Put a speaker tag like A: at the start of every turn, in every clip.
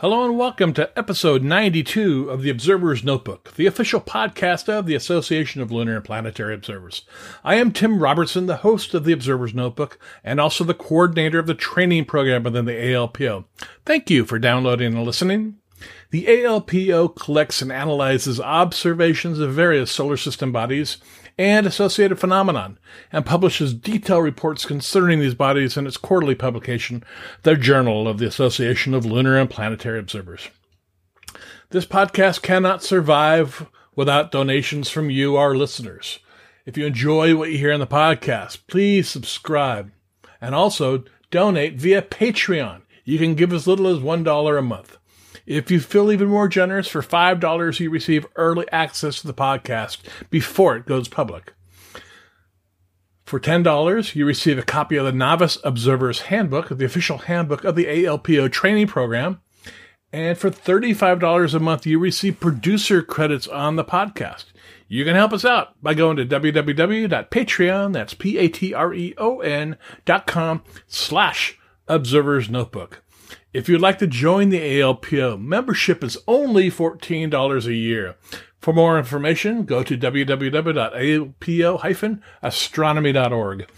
A: Hello and welcome to episode 92 of the Observer's Notebook, the official podcast of the Association of Lunar and Planetary Observers. I am Tim Robertson, the host of the Observer's Notebook and also the coordinator of the training program within the ALPO. Thank you for downloading and listening. The ALPO collects and analyzes observations of various solar system bodies and associated phenomenon, and publishes detailed reports concerning these bodies in its quarterly publication, the Journal of the Association of Lunar and Planetary Observers. This podcast cannot survive without donations from you, our listeners. If you enjoy what you hear in the podcast, please subscribe and also donate via Patreon. You can give as little as $1 a month. If you feel even more generous, for $5, you receive early access to the podcast before it goes public. For $10, you receive a copy of the Novice Observer's Handbook, the official handbook of the ALPO training program. And for $35 a month, you receive producer credits on the podcast. You can help us out by going to www.patreon, that's P-A-T-R-E-O-N dot com slash observer's notebook. If you'd like to join the ALPO, uh, membership is only $14 a year. For more information, go to www.alpo-astronomy.org.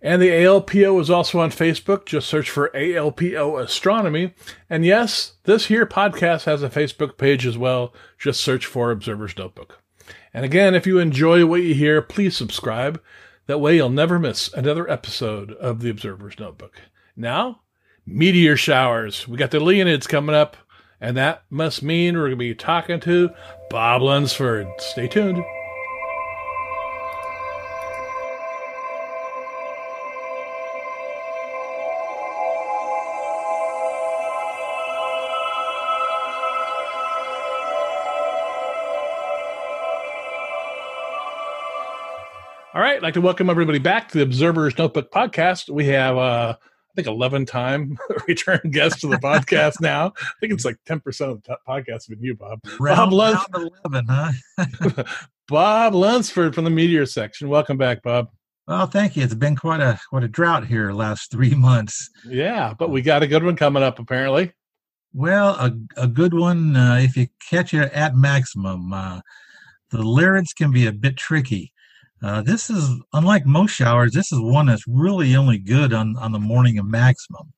A: And the ALPO is also on Facebook. Just search for ALPO Astronomy. And yes, this here podcast has a Facebook page as well. Just search for Observer's Notebook. And again, if you enjoy what you hear, please subscribe. That way you'll never miss another episode of the Observer's Notebook. Now, meteor showers. We got the Leonids coming up, and that must mean we're going to be talking to Bob Lunsford. Stay tuned. All right, I'd like to welcome everybody back to the Observer's Notebook podcast. We have uh, think 11 time return guest to the podcast now. I think it's like 10% of the podcast been you, Bob.
B: Round, Bob Luns- 11,
A: huh? Bob Lunsford from the Meteor section. Welcome back, Bob.
B: Well, thank you. It's been quite a quite a drought here last three months.
A: Yeah, but we got a good one coming up apparently.
B: Well, a, a good one uh, if you catch it at maximum. Uh, the Lyrids can be a bit tricky. Uh, this is unlike most showers. This is one that's really only good on on the morning of maximum,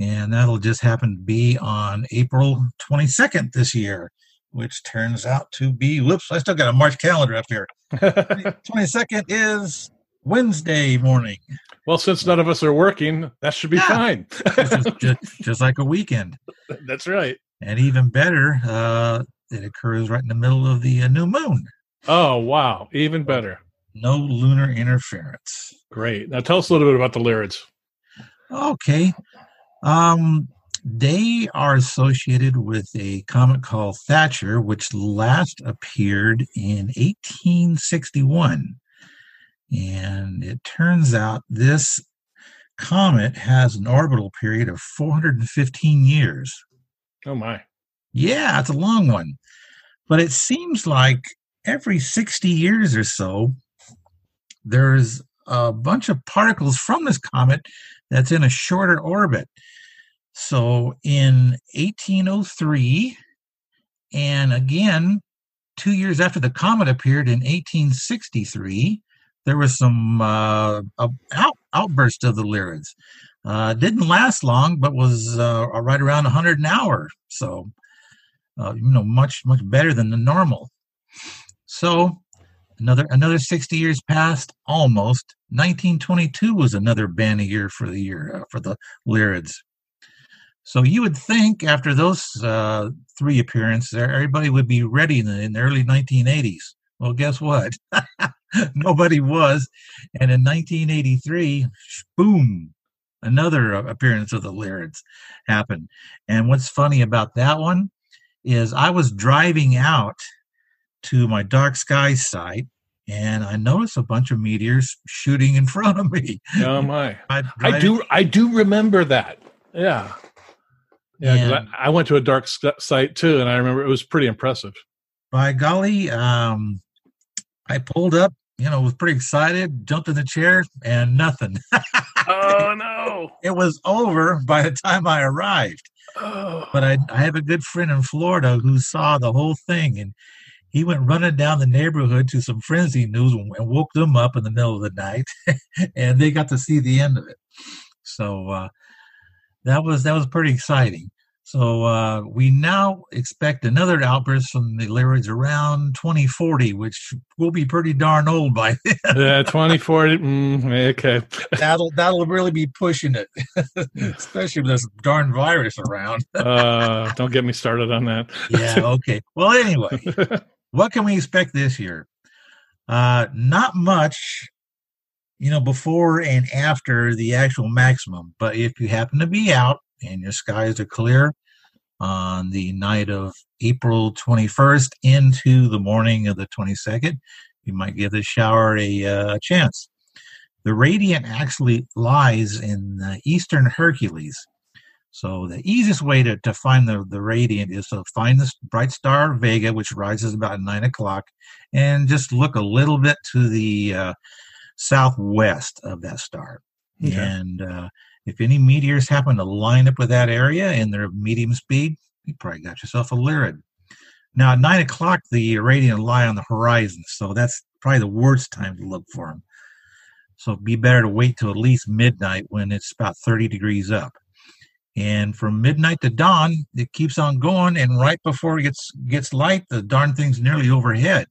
B: and that'll just happen to be on April 22nd this year, which turns out to be whoops. I still got a March calendar up here. 22nd is Wednesday morning.
A: Well, since none of us are working, that should be yeah. fine.
B: just, just, just, like a weekend.
A: That's right.
B: And even better, uh, it occurs right in the middle of the uh, new moon.
A: Oh wow! Even better
B: no lunar interference.
A: Great. Now tell us a little bit about the Lyrids.
B: Okay. Um, they are associated with a comet called Thatcher, which last appeared in 1861. And it turns out this comet has an orbital period of 415 years.
A: Oh, my.
B: Yeah, it's a long one. But it seems like every 60 years or so, there's a bunch of particles from this comet that's in a shorter orbit. So in 1803, and again, two years after the comet appeared in 1863, there was some uh, out, outburst of the Lyrids. Uh, didn't last long, but was uh, right around 100 an hour. So, uh, you know, much much better than the normal. So Another another 60 years passed, almost. 1922 was another banner year for the year uh, for the Lyrids. So you would think after those uh, three appearances, everybody would be ready in the, in the early 1980s. Well, guess what? Nobody was. And in 1983, boom, another appearance of the Lyrids happened. And what's funny about that one is I was driving out to my dark sky site and I noticed a bunch of meteors shooting in front of me.
A: Oh my! I do I do remember that. Yeah, yeah. I, I, went to a dark site too, and I remember it was pretty impressive.
B: By golly, um, I pulled up. You know, was pretty excited. Jumped in the chair, and nothing.
A: oh no!
B: It was over by the time I arrived. Oh. But I, I have a good friend in Florida who saw the whole thing, and he went running down the neighborhood to some friends he knew and woke them up in the middle of the night, and they got to see the end of it. So uh, that was that was pretty exciting. So uh, we now expect another outburst from the Lyrids around 2040, which will be pretty darn old by then.
A: yeah, 2040. Mm, okay.
B: that'll that'll really be pushing it, especially with this darn virus around.
A: uh, don't get me started on that.
B: yeah. Okay. Well, anyway, what can we expect this year? Uh, not much, you know, before and after the actual maximum. But if you happen to be out and your skies are clear on the night of April 21st into the morning of the 22nd, you might give the shower a uh, chance. The radiant actually lies in the eastern Hercules. So the easiest way to, to find the, the radiant is to find this bright star Vega, which rises about nine o'clock, and just look a little bit to the uh, southwest of that star. Okay. And uh, if any meteors happen to line up with that area and they're medium speed, you probably got yourself a Lyrid. Now at nine o'clock, the radiant lie on the horizon, so that's probably the worst time to look for them. So it'd be better to wait till at least midnight when it's about 30 degrees up. And from midnight to dawn, it keeps on going, and right before it gets gets light, the darn thing's nearly overhead.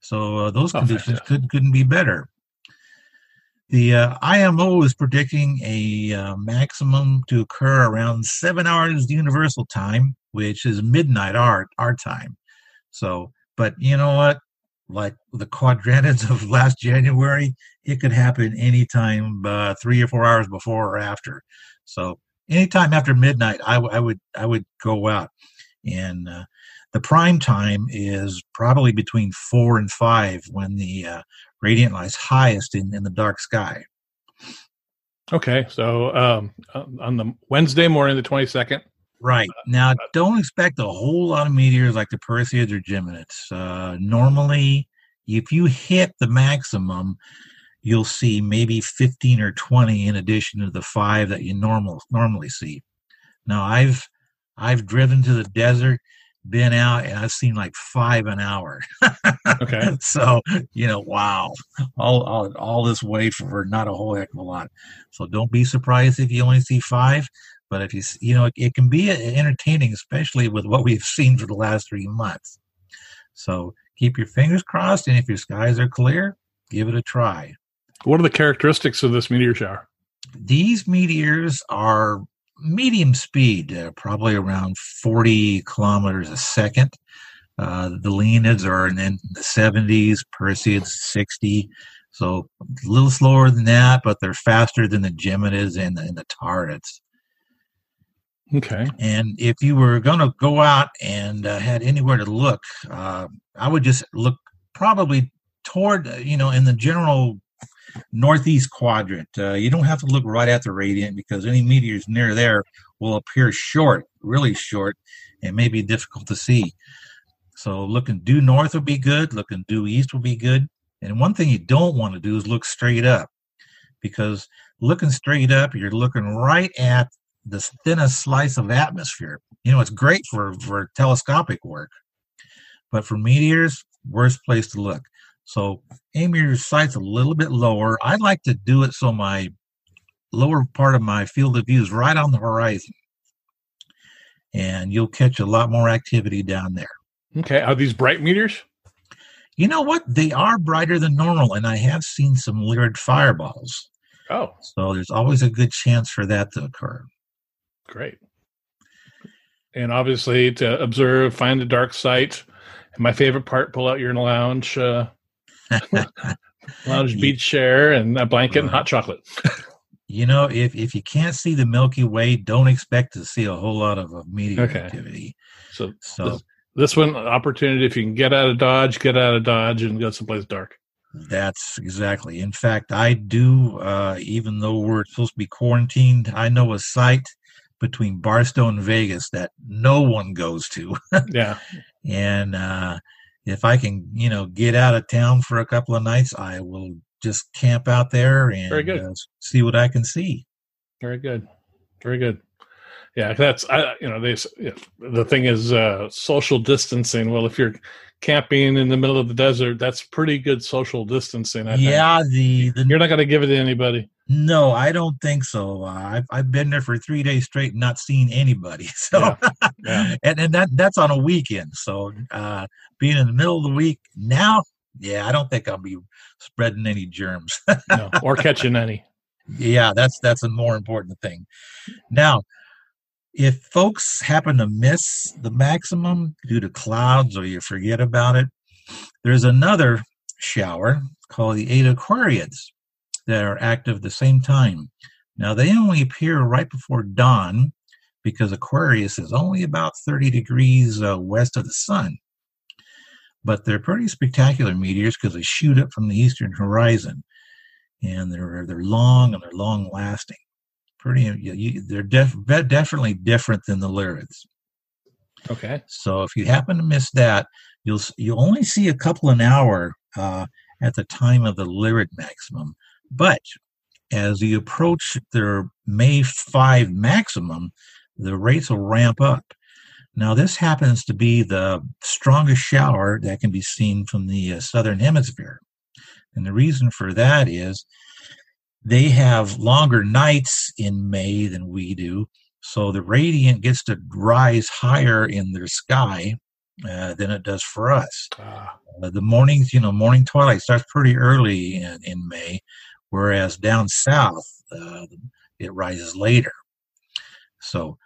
B: So uh, those oh, conditions could couldn't be better. The uh, IMO is predicting a uh, maximum to occur around seven hours universal time, which is midnight our our time. So, but you know what? Like the quadrantids of last January, it could happen anytime, uh, three or four hours before or after. So anytime after midnight, I, w- I would I would go out, and uh, the prime time is probably between four and five when the uh, radiant lies highest in, in the dark sky.
A: Okay, so um, on the Wednesday morning, the twenty second.
B: Right now, don't expect a whole lot of meteors like the Perseids or Geminids. Uh, normally, if you hit the maximum, you'll see maybe 15 or 20 in addition to the five that you normal normally see. Now I've I've driven to the desert, been out, and I've seen like five an hour.
A: okay.
B: so you know, wow, all, all all this way for not a whole heck of a lot. So don't be surprised if you only see five. But if you you know, it, it can be entertaining, especially with what we've seen for the last three months. So keep your fingers crossed, and if your skies are clear, give it a try.
A: What are the characteristics of this meteor shower?
B: These meteors are medium speed, uh, probably around 40 kilometers a second. Uh, the Leonids are in the 70s, Perseids 60. So a little slower than that, but they're faster than the Geminids and the, and the Taurids.
A: Okay.
B: And if you were going to go out and uh, had anywhere to look, uh, I would just look probably toward, uh, you know, in the general northeast quadrant. Uh, you don't have to look right at the radiant because any meteors near there will appear short, really short, and may be difficult to see. So looking due north would be good. Looking due east would be good. And one thing you don't want to do is look straight up because looking straight up, you're looking right at the thinnest slice of atmosphere. You know, it's great for, for telescopic work, but for meteors, worst place to look. So aim your sights a little bit lower. I like to do it so my lower part of my field of view is right on the horizon. And you'll catch a lot more activity down there.
A: Okay. Are these bright meteors?
B: You know what? They are brighter than normal, and I have seen some Lyrid fireballs.
A: Oh.
B: So there's always a good chance for that to occur.
A: Great. And obviously, to observe, find a dark site. And my favorite part, pull out your lounge uh, Lounge beach chair and a blanket and hot chocolate.
B: you know, if if you can't see the Milky Way, don't expect to see a whole lot of uh, meteor
A: Okay.
B: activity.
A: So,
B: So
A: this, this one opportunity, if you can get out of Dodge, get out of Dodge and go someplace dark.
B: that's exactly. In fact, I do. Uh, even though we're supposed to be quarantined, I know a site between Barstow and Vegas that no one goes to,
A: Yeah.
B: and uh, if I can, you know, get out of town for a couple of nights, I will just camp out there and. Uh, see what I can see.
A: Very good. Very good. Yeah, that's I. You know, they. The thing is, uh, social distancing. Well, if you're camping in the middle of the desert, that's pretty good social distancing. I think.
B: Yeah, the the
A: you're not going to give it to anybody.
B: No, I don't think so. Uh, I've I've been there for three days straight, and not seen anybody. So,
A: Yeah, yeah.
B: and and that that's on a weekend. So, uh, being in the middle of the week now, yeah, I don't think I'll be spreading any germs.
A: No, or catching any.
B: yeah, that's that's a more important thing. Now, if folks happen to miss the maximum due to clouds or you forget about it, there's another shower called the Eta Aquariids that are active at the same time. Now, they only appear right before dawn because Aquarius is only about 30 degrees uh, west of the sun. But they're pretty spectacular meteors because they shoot up from the eastern horizon and they're they're long and they're long lasting. Pretty, you, you, they're def, definitely different than the Lyrids.
A: Okay.
B: So if you happen to miss that, you'll you'll only see a couple an hour uh, at the time of the Lyrid maximum. But as you approach their May five maximum, the rates will ramp up. Now this happens to be the strongest shower that can be seen from the uh, southern hemisphere, and the reason for that is they have longer nights in May than we do, so the radiant gets to rise higher in their sky uh, than it does for us.
A: Ah,
B: Uh, the mornings, you know, morning twilight starts pretty early in, in May, whereas down south uh, it rises later. So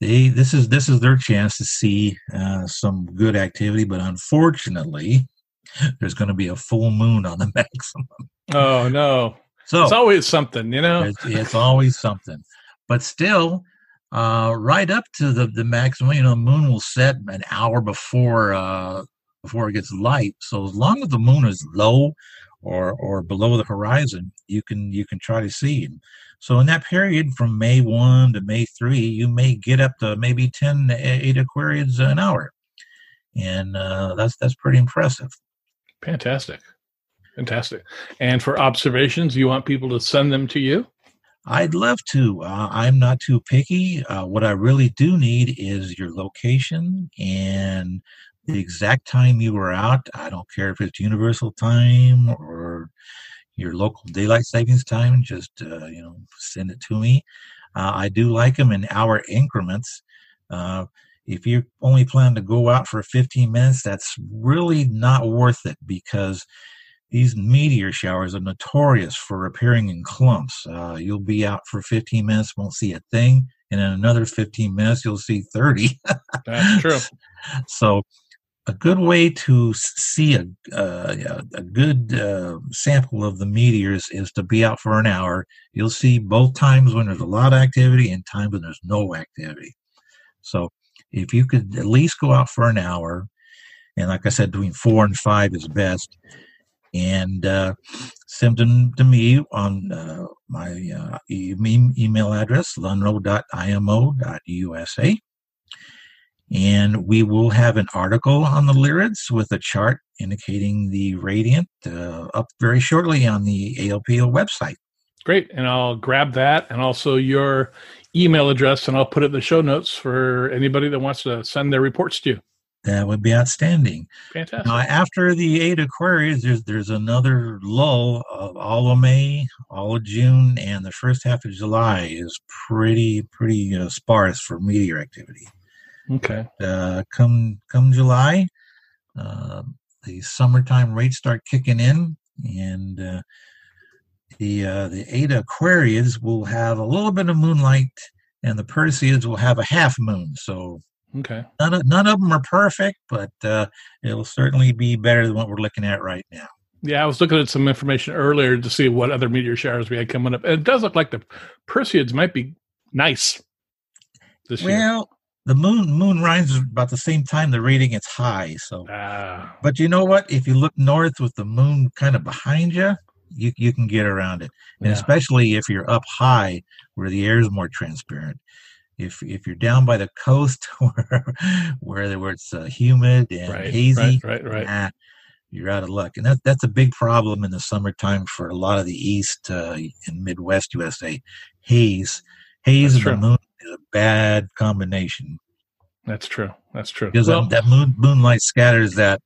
B: they this is this is their chance to see uh, some good activity, but unfortunately, there's going to be a full moon on the maximum.
A: oh no,
B: So
A: it's always something, you know.
B: it's, it's always something. But still, uh, right up to the, the maximum, you know, the moon will set an hour before uh, before it gets light. So as long as the moon is low or or below the horizon, you can you can try to see. So in that period from May one to May three, you may get up to maybe 10 to Eta Aquariids an hour, and uh, that's that's pretty impressive.
A: Fantastic, fantastic. And for observations, you want people to send them to you?
B: I'd love to. Uh, I'm not too picky. Uh, what I really do need is your location and the exact time you were out. I don't care if it's universal time or your local daylight savings time. Just uh, you know, send it to me. Uh, I do like them in hour increments. Uh, if you only plan to go out for 15 minutes, that's really not worth it because these meteor showers are notorious for appearing in clumps. Uh, you'll be out for 15 minutes, won't see a thing, and in another 15 minutes, you'll see 30.
A: That's true.
B: so, a good way to see a uh, a good uh, sample of the meteors is to be out for an hour. You'll see both times when there's a lot of activity and times when there's no activity. So, if you could at least go out for an hour, and like I said, between four and five is best, and uh, send them to me on uh, my uh, e- email address, lunro.imo.usa. And we will have an article on the Lyrids with a chart indicating the radiant uh, up very shortly on the ALPO website.
A: Great. And I'll grab that and also your email address and I'll put it in the show notes for anybody that wants to send their reports to you.
B: That would be outstanding.
A: Fantastic.
B: Now, after the Eta Aquariids, there's there's another lull of all of May, all of June, and the first half of July is pretty pretty uh, sparse for meteor activity.
A: Okay.
B: Uh, come come July, uh, the summertime rates start kicking in, and uh, the uh, the Eta Aquariids will have a little bit of moonlight, and the Perseids will have a half moon. So
A: Okay.
B: none of, none of them are perfect, but uh, it'll certainly be better than what we're looking at right now.
A: Yeah, I was looking at some information earlier to see what other meteor showers we had coming up, and it does look like the Perseids might be nice this year.
B: Well, the moon moon rises about the same time the radiant gets high. So,
A: Ah,
B: but you know what? If you look north with the moon kind of behind you, you you can get around it, and
A: yeah.
B: especially if you're up high where the air is more transparent. If if you're down by the coast where where, where it's uh, humid and
A: right,
B: hazy,
A: right, right, right.
B: nah, you're out of luck. And that that's a big problem in the summertime for a lot of the east uh, and Midwest USA. Haze, haze,
A: That's
B: and the moon is a bad combination
A: That's true. That's true.
B: because
A: Well,
B: that, that moon moonlight scatters that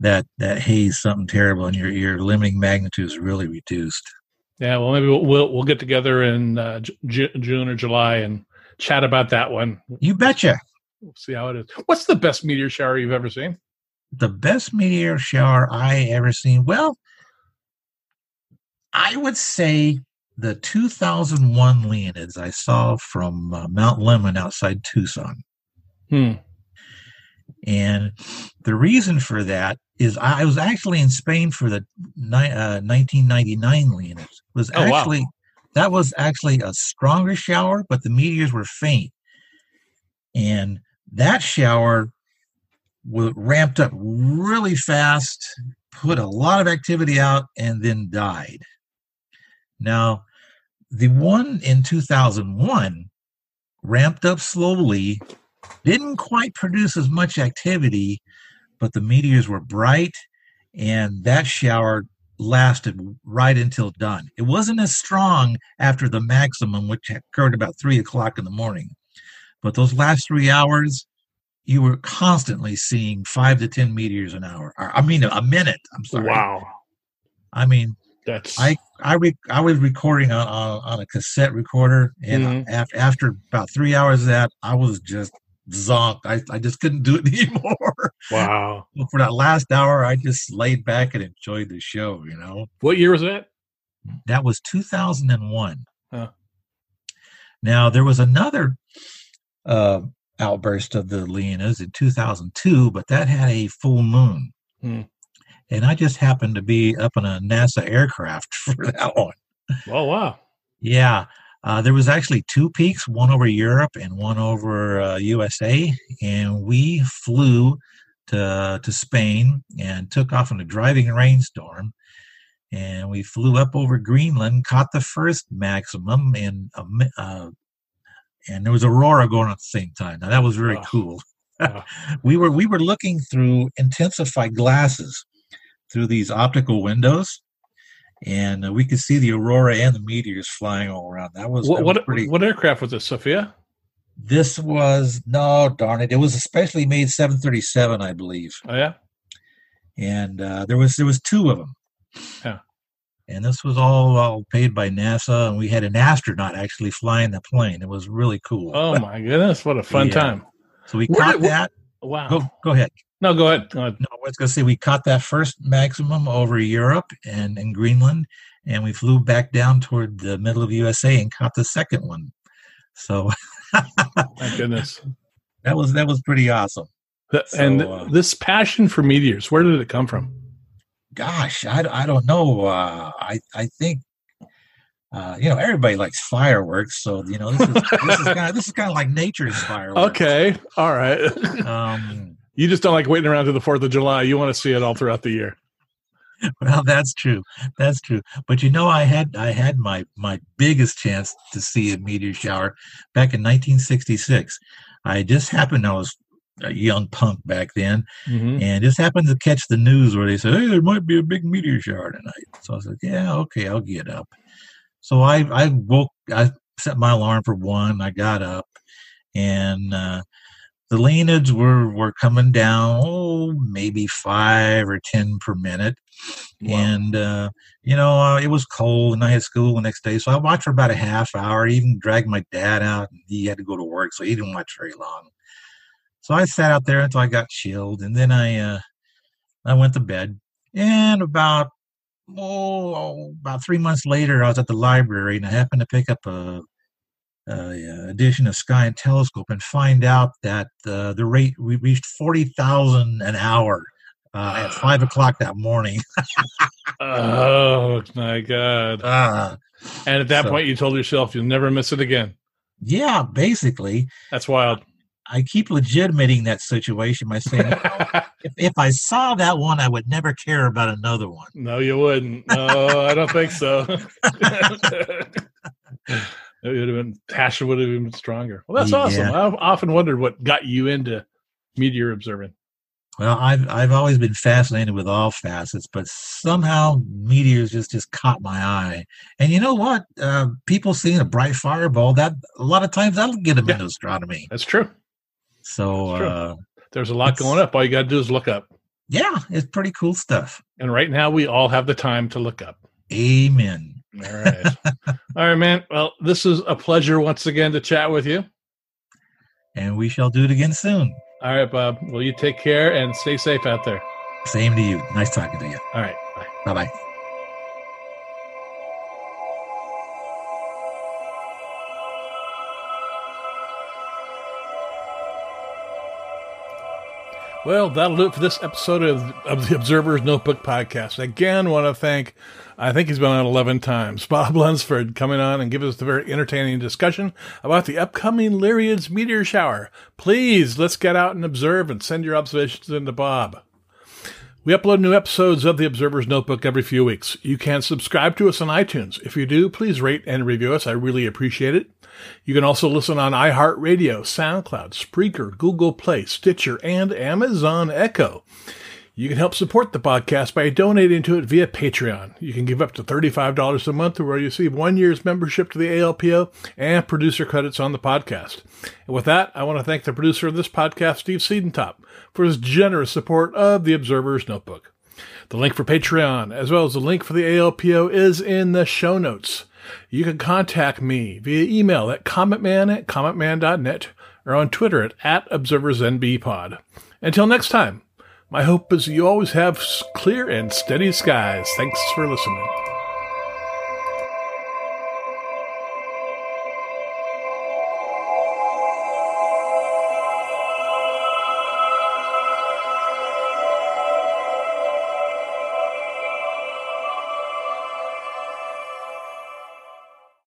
B: that that haze something terrible, and your your limiting magnitude is really reduced.
A: yeah. Well, maybe we'll we'll, we'll get together in uh, J- June or July and chat about that one.
B: You betcha.
A: We'll see how it is. What's the best meteor shower you've ever seen?
B: the best meteor shower I ever seen. Well, I would say the 2001 Leonids I saw from uh, Mount Lemmon outside Tucson.
A: Hmm.
B: And the reason for that is I was actually in Spain for the ni- uh, 1999 Leonids. It was
A: Oh, wow.
B: That was actually a stronger shower, but the meteors were faint. And that shower ramped up really fast, put a lot of activity out, and then died. Now, the one in 2001 ramped up slowly, didn't quite produce as much activity, but the meteors were bright, and that shower lasted right until done. It wasn't as strong after the maximum, which occurred about three o'clock in the morning. But those last three hours, you were constantly seeing five to ten meteors an hour. Or, I mean, a minute. I'm sorry.
A: Wow.
B: I mean,
A: That's
B: I I re- I was recording on, on on a cassette recorder, and
A: Mhm.
B: after after about three hours of that, I was just zonked. I, I just couldn't do it anymore.
A: wow.
B: So for that last hour, I just laid back and enjoyed the show. You know,
A: What year was that?
B: that was 2001.
A: Huh.
B: Now there was another uh, outburst of the Leonids in 2002, but that had a full moon.
A: Hmm.
B: And I just happened to be up in a NASA aircraft for that one.
A: Oh wow.
B: Yeah. Uh, there was actually two peaks, one over Europe and one over uh, USA, and we flew to to Spain and took off in a driving rainstorm, and we flew up over Greenland, caught the first maximum, and uh, and there was aurora going on at the same time. Now that was very
A: Wow.
B: cool. We were we were looking through intensified glasses through these optical windows. And uh, we could see the aurora and the meteors flying all around. That was,
A: What
B: that was
A: what,
B: pretty.
A: what aircraft was this, SOFIA?
B: This was no darn it. It was a specially made 737, I believe,
A: Oh yeah.
B: and uh, there was there was two of them.
A: Yeah.
B: And this was all, all paid by NASA, and we had an astronaut actually flying the plane. It was really cool.
A: Oh my goodness, what a fun
B: Yeah.
A: time!
B: so we
A: where
B: caught
A: did-
B: that.
A: Wow.
B: Go go ahead.
A: No, go ahead. Go ahead.
B: No, I was going to say we caught that first maximum over Europe and in Greenland, and we flew back down toward the middle of USA and caught the second one. So
A: My goodness.
B: that was that was pretty awesome.
A: Th-
B: So,
A: and
B: uh,
A: this passion for meteors, where did it come from?
B: Gosh, I, I don't know. Uh, I I think uh, you know everybody likes fireworks, so you know this is this is kind of this is kind of like nature's fireworks.
A: Okay. All right.
B: Um,
A: you just don't like waiting around to the 4th of July. You want to see it all throughout the year.
B: well, that's true. That's true. But you know, I had I had my my biggest chance to see a meteor shower back in 1966. I just happened. I was a young punk back then,
A: Mhm.
B: and just happened to catch the news where they said, "Hey, there might be a big meteor shower tonight." So I said, "Yeah, okay, I'll get up." So I I woke. I set my alarm for one. I got up, and uh, the Leonids were were coming down. Oh, maybe five or ten per minute.
A: Wow.
B: And uh, you know, uh, it was cold, and I had school the next day, so I watched for about a half hour. I even dragged my dad out. And he had to go to work, so he didn't watch very long. So I sat out there until I got chilled, and then I uh, I went to bed. And about oh, about three months later, I was at the library, and I happened to pick up a edition of Sky and Telescope and find out that uh, the rate we reached forty thousand an hour uh, at five o'clock that morning.
A: oh my god!
B: Uh,
A: and at that
B: so-
A: point, you told yourself you'll never miss it again.
B: yeah, basically,
A: That's wild.
B: I keep legitimating that situation by saying, "Well, if, if I saw that one, I would never care about another one.
A: no, you wouldn't. No, I don't think so. it would have been passion would have been stronger. Well, that's awesome. I've often wondered what got you into meteor observing.
B: Well, I've I've always been fascinated with all facets, but somehow meteors just just caught my eye. And you know what? Uh, people seeing a bright fireball that a lot of times that'll get them
A: Yeah.
B: into astronomy.
A: That's true.
B: So
A: That's true.
B: uh,
A: There's a lot going up. All you got to do is look up.
B: yeah, it's pretty cool stuff.
A: And right now, we all have the time to look up.
B: Amen.
A: All right. all right, man. Well, this is a pleasure once again to chat with you.
B: And we shall do it again soon.
A: All right, Bob. Well, you take care and stay safe out there.
B: Same to you. Nice talking to you.
A: All right. Bye.
B: Bye
A: Well, that'll do it for this episode of, of the Observer's Notebook podcast. Again, want to thank, I think he's been on 11 times, Bob Lunsford coming on and giving us a very entertaining discussion about the upcoming Lyrids meteor shower. Please, let's get out and observe and send your observations in to Bob. We upload new episodes of the Observer's Notebook every few weeks. You can subscribe to us on iTunes. If you do, please rate and review us. I really appreciate it. You can also listen on iHeartRadio, SoundCloud, Spreaker, Google Play, Stitcher, and Amazon Echo. You can help support the podcast by donating to it via Patreon. You can give up to $35 a month where you receive one year's membership to the ALPO and producer credits on the podcast. And with that, I want to thank the producer of this podcast, Steve Siedentop, for his generous support of the Observer's Notebook. The link for Patreon, as well as the link for the ALPO, is in the show notes. You can contact me via email at cometman at cometman.net or on Twitter at, at ObserversNBPod. Until next time, my hope is you always have clear and steady skies. Thanks for listening.